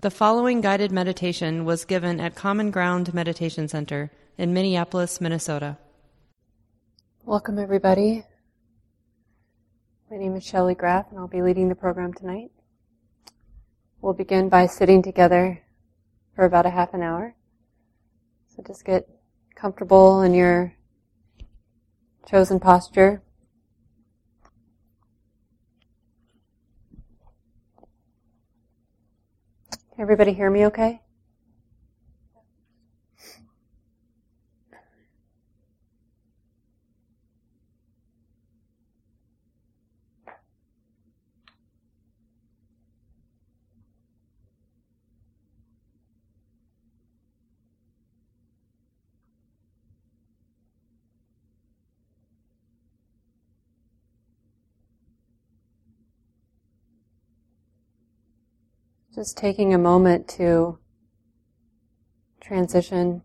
The following guided meditation was given at Common Ground Meditation Center in Minneapolis, Minnesota. Welcome, everybody. My name is Shelly Graf, and I'll be leading the program tonight. We'll begin by sitting together for about a half an hour. So just get comfortable in your chosen posture. Everybody hear me okay? Just taking a moment to transition.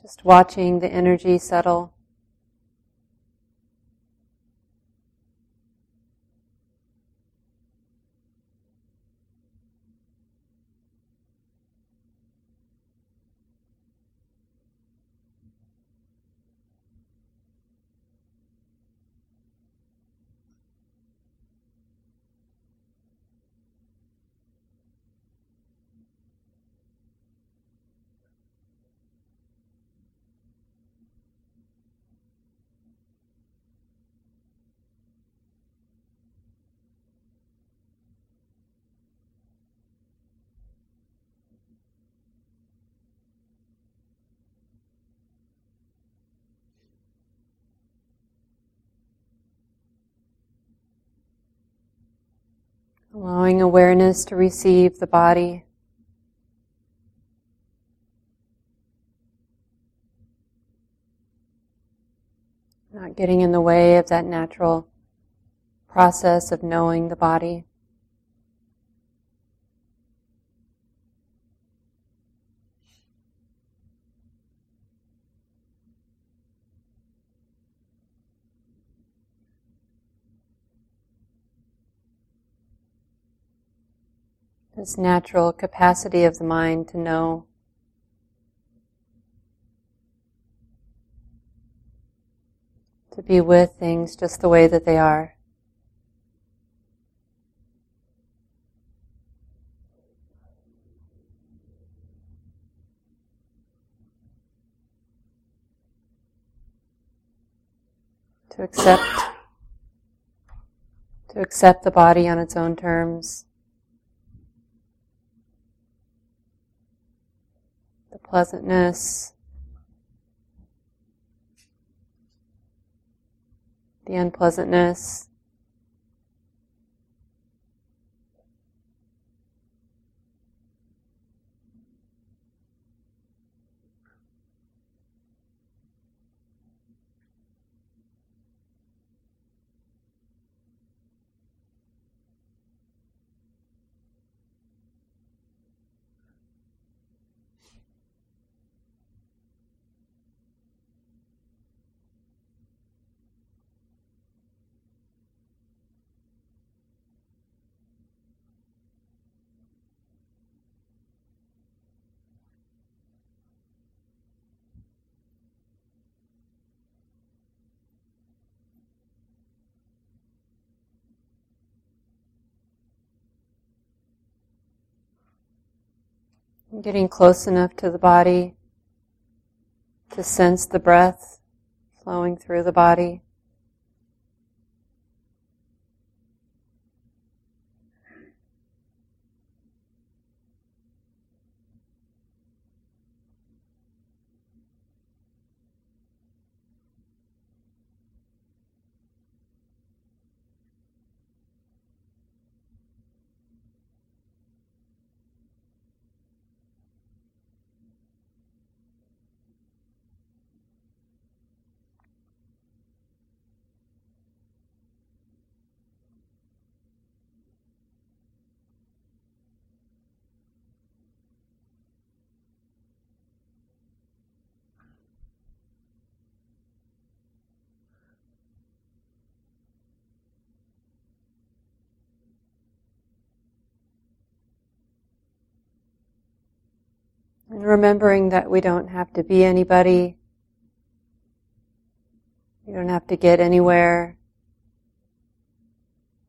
Just watching the energy settle. Allowing awareness to receive the body. Not getting in the way of that natural process of knowing the body. This natural capacity of the mind to know. To be with things just the way that they are. To accept, to accept the body on its own terms. Pleasantness, the unpleasantness. Getting close enough to the body to sense the breath flowing through the body. And remembering that we don't have to be anybody, we don't have to get anywhere,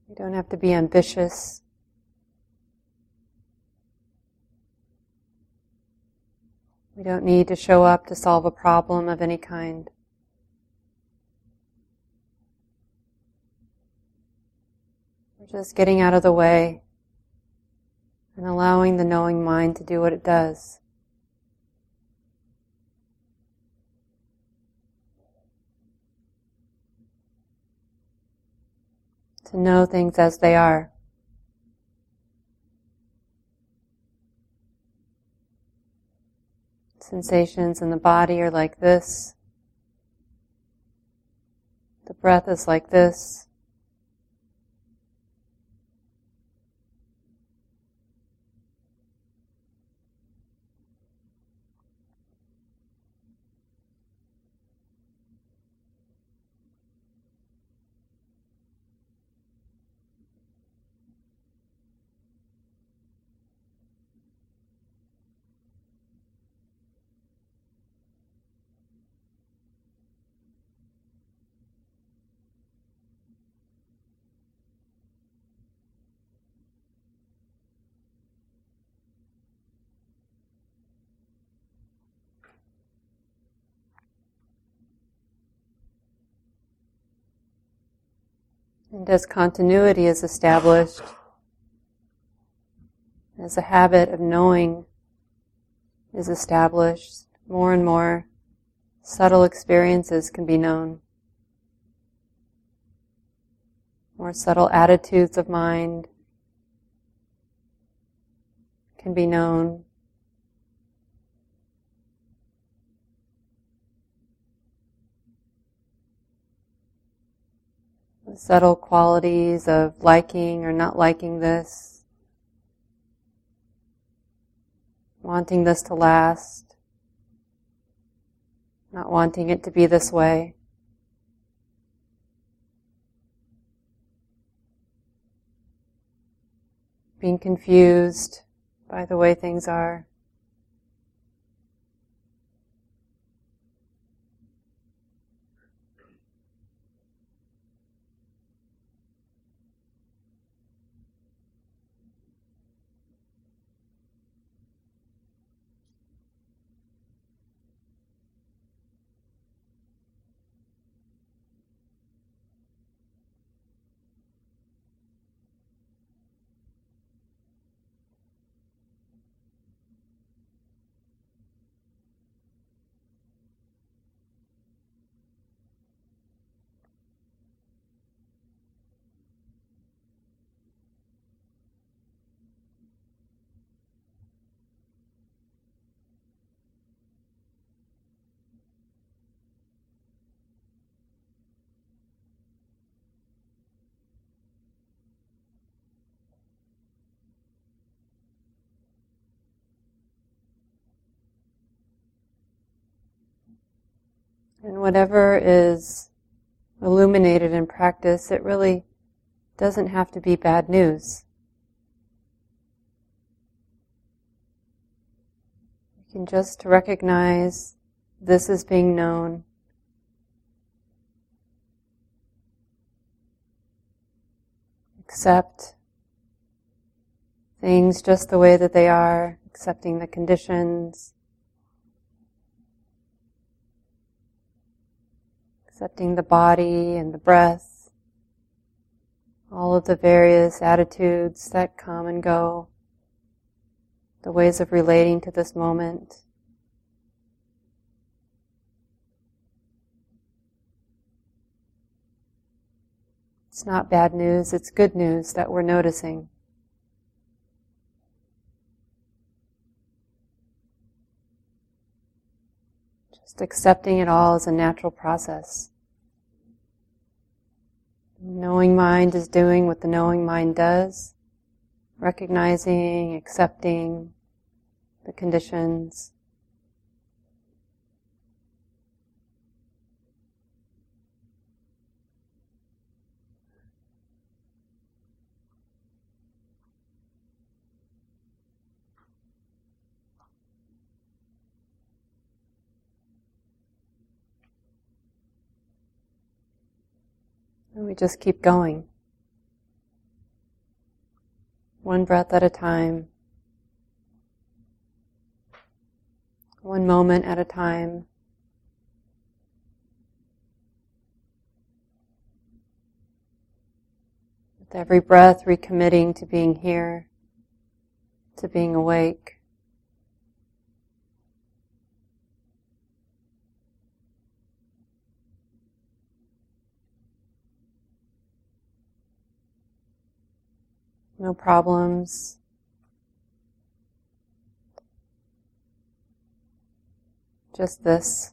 we don't have to be ambitious. We don't need to show up to solve a problem of any kind. We're just getting out of the way and allowing the knowing mind to do what it does. To know things as they are. Sensations in the body are like this. The breath is like this. And as continuity is established, as a habit of knowing is established, more and more subtle experiences can be known. More subtle attitudes of mind can be known. Subtle qualities of liking or not liking this, wanting this to last, not wanting it to be this way. Being confused by the way things are. And whatever is illuminated in practice, it really doesn't have to be bad news. You can just recognize this is being known. Accept things just the way that they are, accepting the conditions, accepting the body and the breath, all of the various attitudes that come and go, the ways of relating to this moment. It's not bad news, it's good news that we're noticing. Just accepting it all as a natural process. Knowing mind is doing what the knowing mind does, recognizing, accepting the conditions. And we just keep going. One breath at a time. One moment at a time. With every breath recommitting to being here, to being awake. No problems. Just this.